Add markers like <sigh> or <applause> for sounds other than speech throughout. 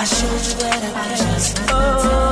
I showed you that I care. Oh,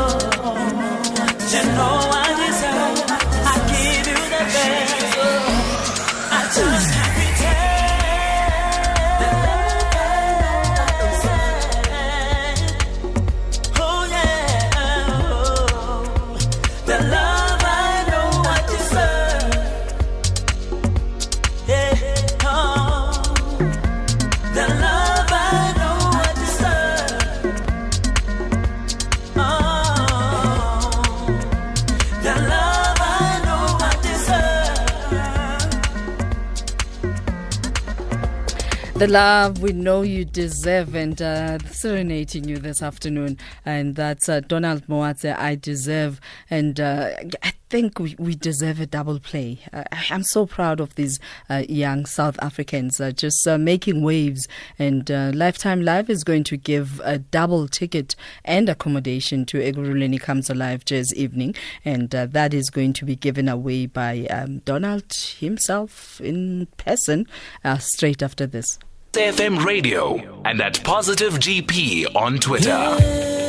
love we know you deserve, and uh, serenading you this afternoon. And that's uh, Donald Moatshe, I deserve. And uh, I think we, we deserve a double play. Uh, I'm so proud of these uh, young South Africans uh, just uh, making waves. And Lifetime Live is going to give a double ticket and accommodation to Ekurhuleni Comes Alive Jazz Evening. And that is going to be given away by um, Donald himself in person straight after this. FM Radio and at Positive GP on Twitter. Mina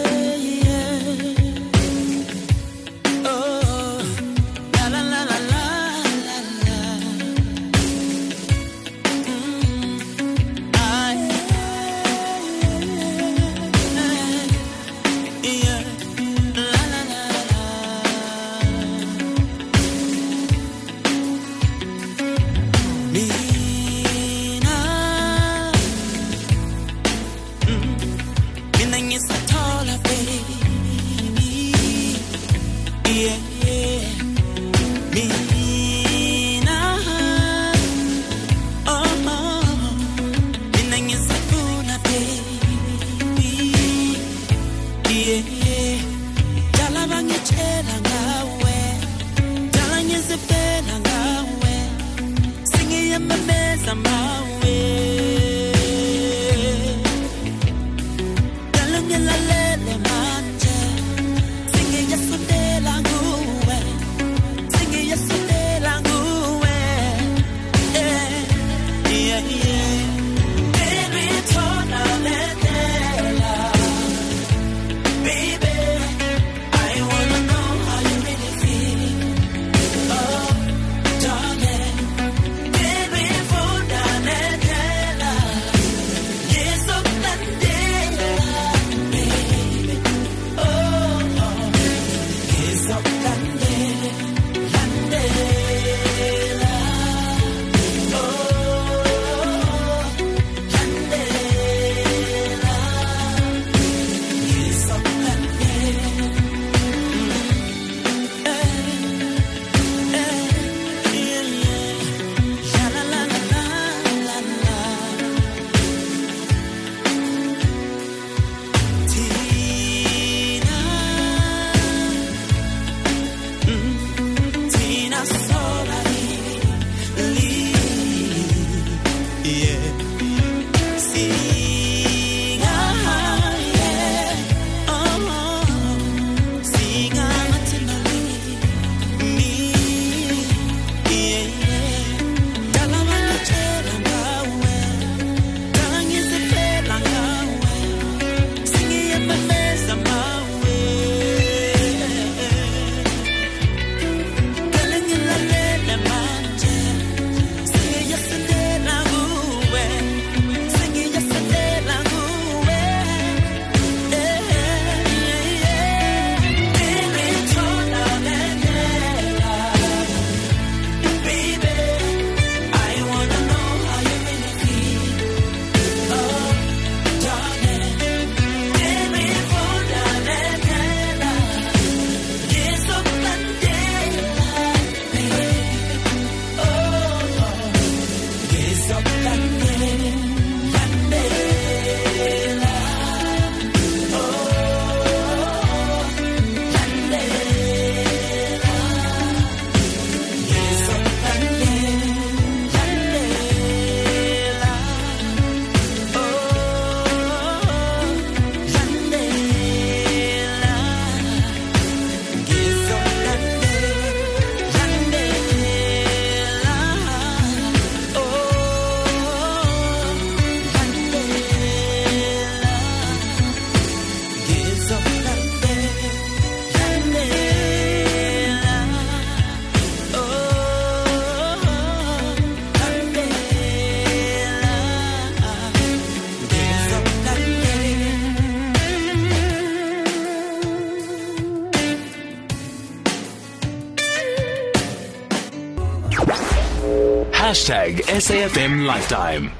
Hashtag SAFM Lifetime.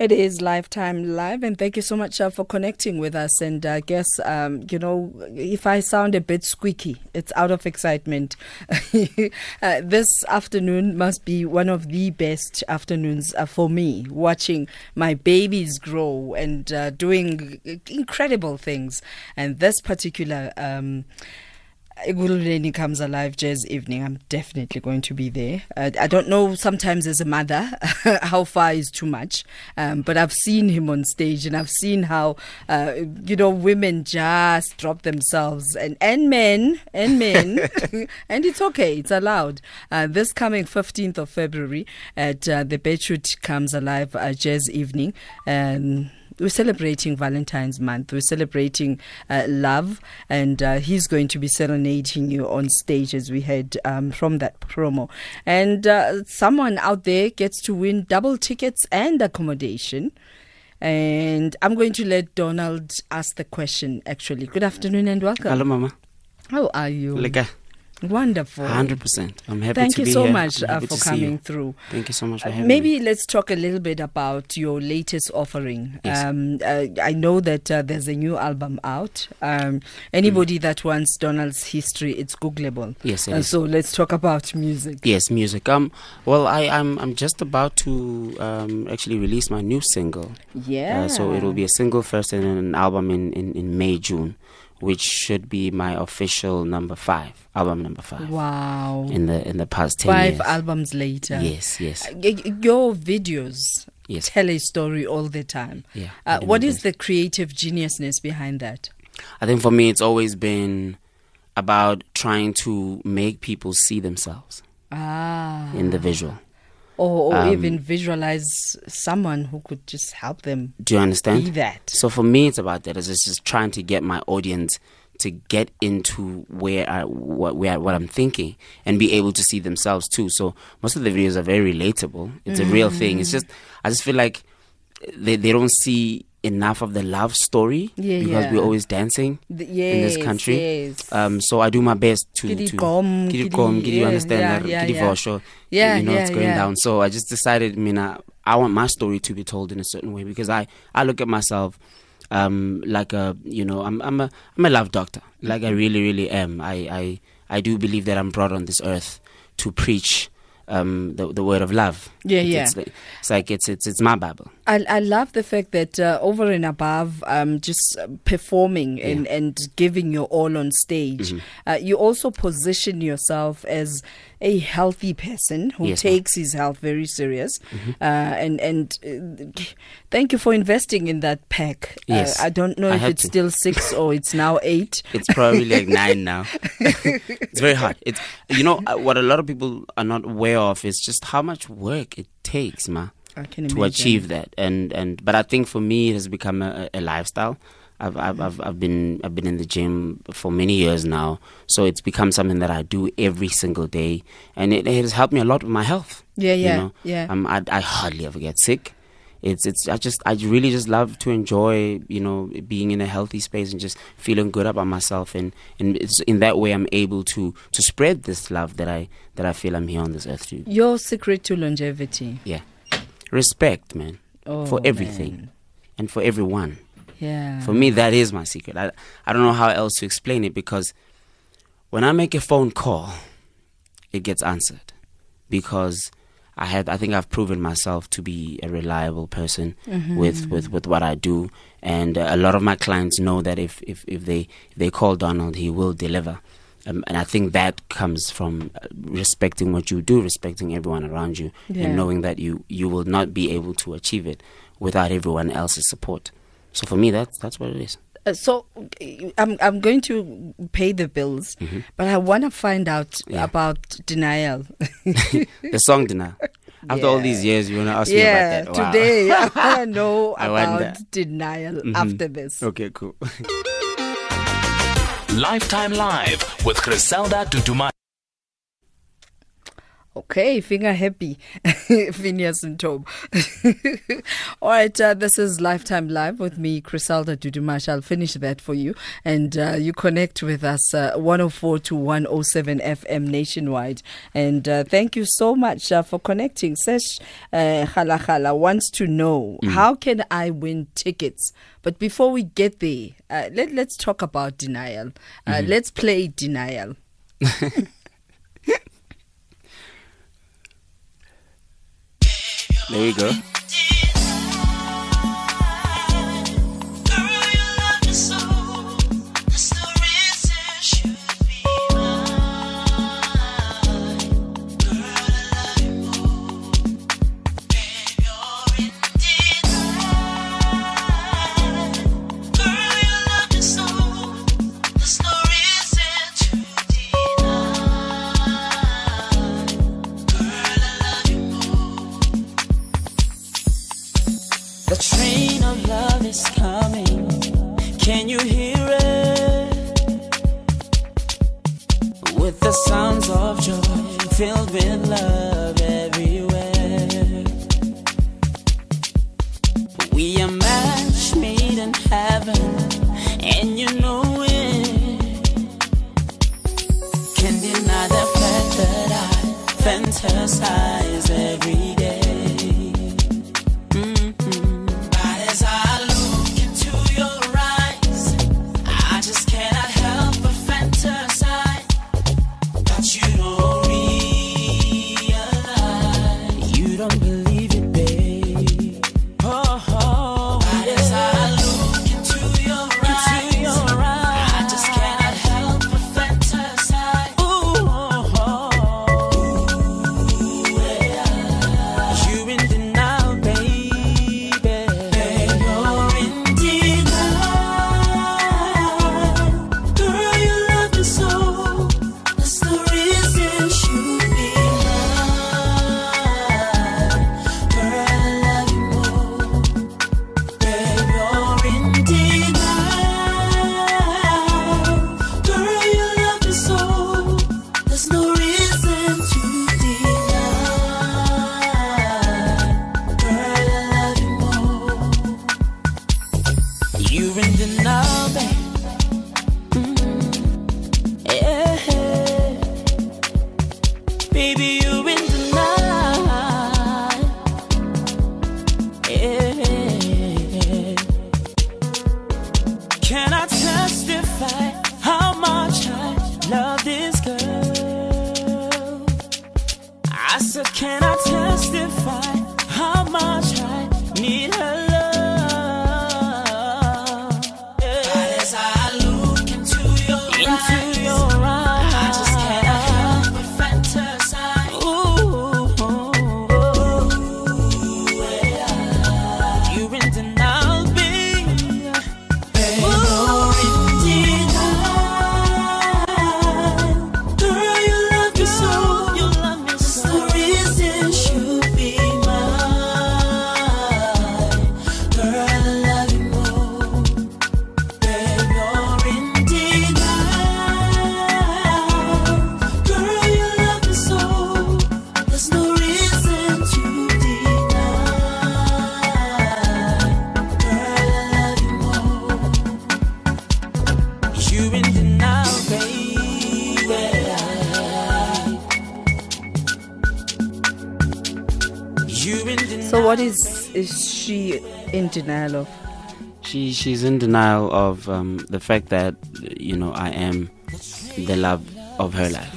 It is Lifetime Live, and thank you so much uh, for connecting with us. And I guess, um, you know, if I sound a bit squeaky, it's out of excitement. <laughs> uh, this afternoon must be one of the best afternoons uh, for me, watching my babies grow and uh, doing incredible things. And this particular. Um, Ekurhuleni comes alive jazz evening. I'm definitely going to be there. Uh, I don't know sometimes as a mother <laughs> how far is too much, um, but I've seen him on stage and I've seen how uh, you know women just drop themselves and and men and men <laughs> <laughs> and it's okay. It's allowed. Uh, this coming 15th of February at uh, the Birchwood comes alive uh, jazz evening. Um, we're celebrating Valentine's month. We're celebrating uh, love, and uh, he's going to be serenading you on stage as we heard um, from that promo. And uh, someone out there gets to win double tickets and accommodation. And I'm going to let Donald ask the question. Actually, good afternoon and welcome. Hello, Mama. How are you? Like, Wonderful. 100%. I'm happy Thank to you be so here. much uh, for coming you. through. Thank you so much for Uh, having Maybe me. Maybe let's talk a little bit about your latest offering. Yes. Um, uh, I know that uh, there's a new album out. Um, anybody that wants Donald's history, it's Googleable. Yes, it Uh, so let's talk about music. Yes, music. Um, well, I, I'm I'm just about to um, actually release my new single. Yeah. Uh, so it will be a single first and then an album in, in, in May June, which should be my official number five album number five Wow. in the in the past ten Five years. albums later. Yes, yes, Uh, Your videos yes. tell a story all the time. Yeah. Uh, what is the creative geniusness behind that? I think for me, it's always been about trying to make people see themselves Ah. in the visual. Or, or Um, even visualize someone who could just help them Do you understand? be that. So for me, it's about that. It's just trying to get my audience to get into where I what where what I'm thinking and be able to see themselves too. So most of the videos are very relatable. It's a real thing. It's just I just feel like they they don't see enough of the love story Yeah, because yeah. we're always dancing The- in this country. yes. Um, so I do my best to to Kidikom, Kidikom, kidi- Kidi, you yeah, understand yeah, that yeah, yeah. Yeah, you know it's going down. So I just decided, I mean, I, I want my story to be told in a certain way because I, I look at myself um, like a, you know, I'm, I'm a, I'm a love doctor. Like I Mm-hmm. really, really am. I, I, I do believe that I'm brought on this earth to preach um, the, the word of love. Yeah, It's- yeah. It's, like, it's like it's, it's, it's my Bible. I, I love the fact that uh, over and above um, just performing and, and giving your all on stage, Mm-hmm. uh, you also position yourself as a healthy person who Yes, ma'am. takes his health very serious. Mm-hmm. Uh, and and uh, thank you for investing in that pack. Yes, Uh, I don't know I if it's to. still six or it's now <laughs> eight. It's probably like nine now. <laughs> it's very hard. It's you know uh, what a lot of people are not aware of is just how much work it takes, ma, to imagine. achieve that. And and but I think for me it has become a, a lifestyle. I've, I've I've I've been I've been in the gym for many years now, so it's become something that I do every single day, and it, it has helped me a lot with my health. Yeah, you yeah, know? yeah. Um, I I hardly ever get sick. It's it's I just I really just love to enjoy you know being in a healthy space and just feeling good about myself and and it's in that way I'm able to to spread this love that I that I feel I'm here on this earth to Your secret to longevity. yeah respect man Oh, for everything man. and for everyone Yeah. for me that is my secret. I I don't know how else to explain it because when I make a phone call it gets answered because I had I think I've proven myself to be a reliable person with, with, with what I do. And uh, a lot of my clients know that if, if, if they if they call Donald he will deliver. Um, and I think that comes from uh, respecting what you do respecting everyone around you Yeah. and knowing that you you will not be able to achieve it without everyone else's support so for me that's that's what it is Uh, so I'm I'm going to pay the bills, but I want to find out Mm-hmm. Yeah. about denial. <laughs> the song dinner after all these years you want to ask me about that Wow. today I <laughs> want to know I about wonder. denial Mhm. after this. okay cool <laughs> Lifetime Live with Criselda Duduma. Okay, finger happy, <laughs> Phineas and Tob. <laughs> All right, uh, this is Lifetime Live with me, Criselda Dudumash. I'll finish that for you. And uh, you connect with us uh, 104 to 107 FM nationwide. And uh, thank you so much uh, for connecting. Sesh uh, Khala Khala wants to know how can I win tickets? But before we get there, uh, let, let's talk about denial. Uh, Let's play denial. <laughs> There you With the sounds of joy filled with love everywhere. We are match made in heaven, and you know it. Can deny the fact that I fantasize every day. Realize, you Can I she in denial of? She she's in denial of um, the fact that you know I am the love of her life,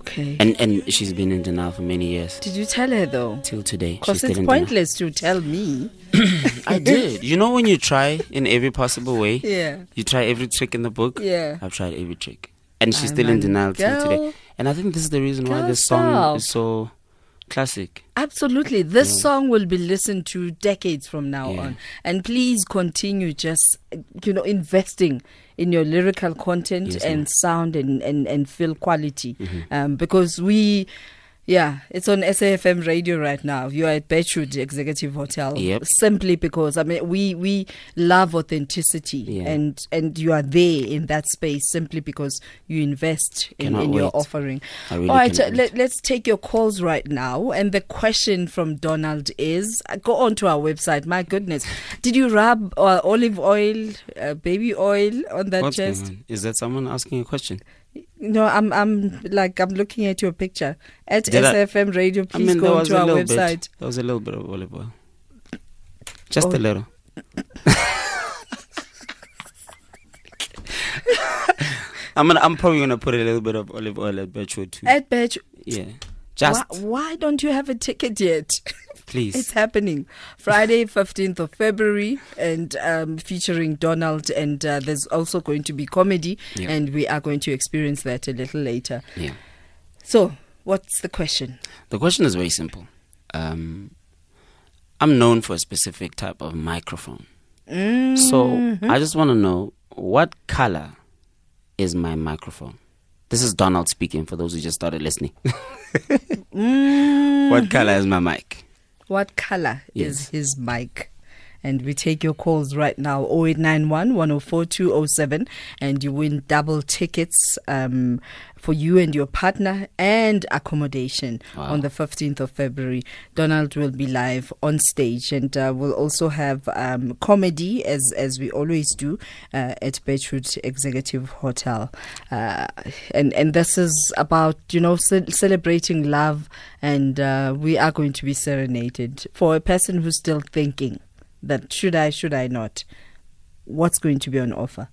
Okay. and and she's been in denial for many years Did you tell her though? till today. Because it's in denial. pointless to tell me. <coughs> I did. You know when you try in every possible way, <laughs> Yeah. you try every trick in the book. Yeah. I've tried every trick, and she's Aye, still in denial till today. And I think this is the reason why this song stop. is so classic. Absolutely. This song will be listened to decades from now Yeah. on. And please continue just, you know, investing in your lyrical content Yes, and sound and, and, and feel quality. Mm-hmm. Um, because we. Yeah, it's on SAFM radio right now. You are at Birchwood Executive Hotel. Yep. Simply because I mean we we love authenticity Yeah. and and you are there in that space simply because you invest in, in your offering. Really All right, let, let's take your calls right now. And the question from Donald is: uh, Go onto our website. My goodness, did you rub uh, olive oil, uh, baby oil on that What's chest? on? Is that someone asking a question? No, I'm I'm like I'm looking at your picture at Did I- SAFM Radio. I Please mean, there go a our little website. bit. There was a little bit of olive oil. Just Oh. a little. <laughs> I'm gonna. I'm probably gonna put a little bit of olive oil at Birchwood too. At Betch, yeah. Just why, why don't you have a ticket yet? <laughs> please. it's happening Friday, <laughs> 15th of February, and um, featuring Donald. And uh, there's also going to be comedy, Yeah. and we are going to experience that a little later. yeah. So, what's the question? The question is very simple. Um, I'm known for a specific type of microphone. Mm-hmm. So I just want to know what color is my microphone? This is Donald speaking for those who just started listening. <laughs> What color is my mic? What color is his mic? And we take your calls right now 0891 104 207 and you win double tickets um, for you and your partner and accommodation Wow. on the 15th of February. Donald will be live on stage and uh, we'll also have um, comedy as as we always do uh, at Birchwood Executive Hotel. Uh, and and this is about you know ce- celebrating love and uh, we are going to be serenaded for a person who's still thinking that should I should I not what's going to be on offer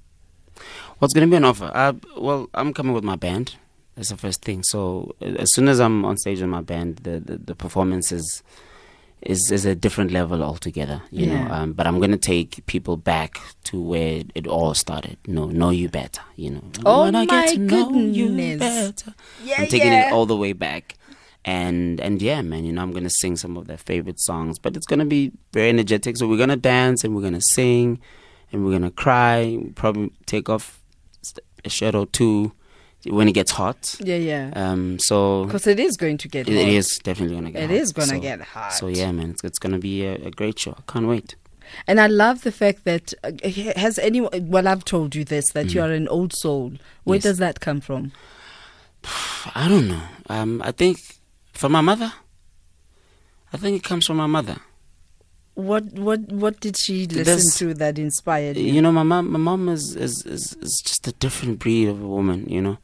What's going to be an offer? Uh, well, I'm coming with my band. That's the first thing. So uh, as soon as I'm on stage with my band, the the, the performance is, is is a different level altogether. You know. Um, but I'm going to take people back to where it all started. No, know you better. You know. Oh When I get my to know you goodness. better. yeah I'm taking it all the way back. And and yeah, man, you know, I'm gonna sing some of their favorite songs, but it's gonna be very energetic. So we're gonna dance and we're gonna sing, and we're gonna cry. Probably take off a shirt or two when it gets hot. yeah yeah Um, so because it is going to get it, hot. it is definitely gonna get. It hot. is gonna So- get hot. So yeah, man, it's, it's gonna be a, a great show. I can't wait. And I love the fact that uh, has anyone? Well, I've told you this that you are an old soul. Where Mm. Yes. does that come from? <sighs> I don't know. Um, I think from my mother. I think it comes from my mother. What what what did she listen There's- to that inspired you? You know, my mom, my mom is, is, is, is just a different breed of a woman. You know,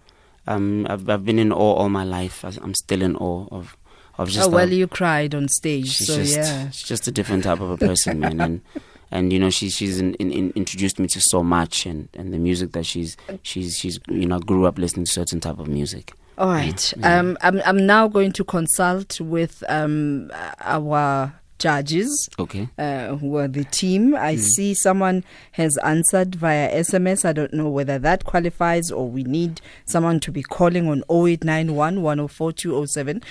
um, I've I've been in awe all my life. I'm still in awe of of just. oh well, how- you cried on stage, she's so just yeah. she's just a different type of a person, man. And <laughs> and you know, she she's in, in, in introduced me to so much, and, and the music that she's she's she's you know grew up listening to certain type of music. All right. Um, I'm I'm now going to consult with um our judges. Okay. uh, who are the team. I see someone has answered via SMS. I don't know whether that qualifies or we need someone to be calling on 0891 104 207.